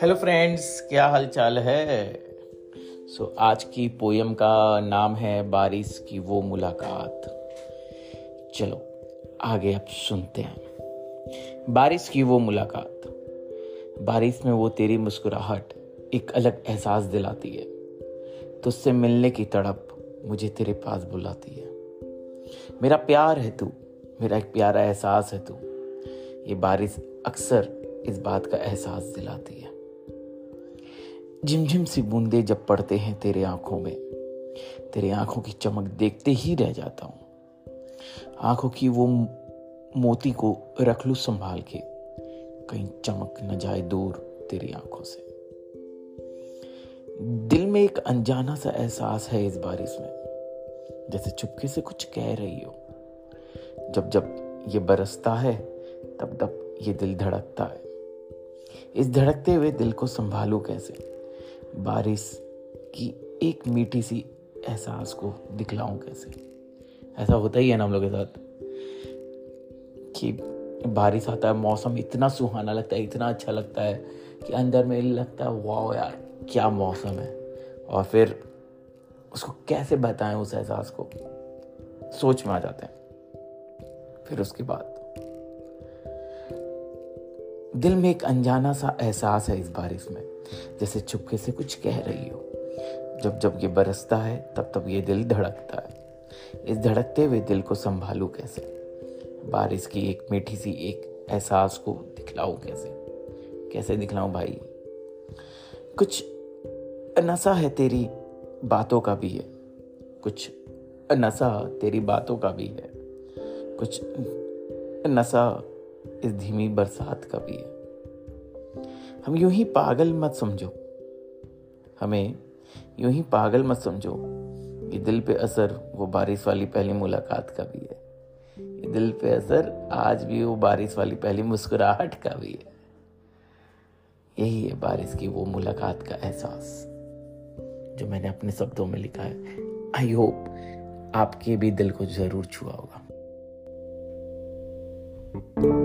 Hello friends क्या हाल चाल है? सो so, आज की पोयम का नाम है बारिश की वो मुलाकात। चलो आगे अब सुनते हैं। बारिश की वो मुलाकात। बारिश में वो तेरी मुस्कुराहट एक अलग एहसास दिलाती है। तुझसे मिलने की तड़प मुझे तेरे पास बुलाती है। मेरा प्यार है तू मेरा एक प्यारा एहसास है तू। ये बारिश अक्सर इस बात का एहसास दिलाती है। झिमझिम सी बूंदे जब पड़ते हैं तेरे आँखों में, तेरे आँखों की चमक देखते ही रह जाता हूँ। आँखों की वो मोती को रख लू संभाल के, कहीं चमक न जाए दूर तेरी आँखों से। दिल में एक अनजाना सा एहसास है इस बारिश में, जैसे चुपके से कुछ कह रही हो। जब जब ये बरसता है, तब तब ये दिल धड़कता है। इस धड़कते हुए दिल को संभालू कैसे? बारिश की एक मीठी सी एहसास को दिखलाऊं कैसे? ऐसा होता ही है ना हम लोग के साथ कि बारिश आता है, मौसम इतना सुहाना लगता है, इतना अच्छा लगता है कि अंदर में लगता है वाह यार, क्या मौसम है। और फिर उसको कैसे बताएँ उस एहसास को? सोच में आ जाते हैं। फिर उसके बाद दिल में एक अनजाना सा एहसास है इस बारिश में, जैसे चुपके से कुछ कह रही हो। जब जब ये बरसता है, तब तब ये दिल धड़कता है। इस धड़कते हुए दिल को संभालू कैसे? बारिश की एक मीठी सी एक एहसास को दिखलाऊं कैसे? कैसे दिखलाऊं भाई? कुछ नशा है तेरी बातों का भी है। कुछ नशा तेरी बातों का भी है। कुछ नशा इस धीमी बरसात का भी है। हम यूँ ही पागल मत समझो। हमें यूँ ही पागल मत समझो ये दिल पे असर वो बारिश वाली पहली मुलाकात का भी है। ये दिल पे असर आज भी वो बारिश वाली पहली मुस्कुराहट का भी है। यही है बारिश की वो मुलाकात का एहसास, जो मैंने अपने शब्दों में लिखा है। आई होप आपके भी दिल को ज़रूर छुआ होगा। Thank you.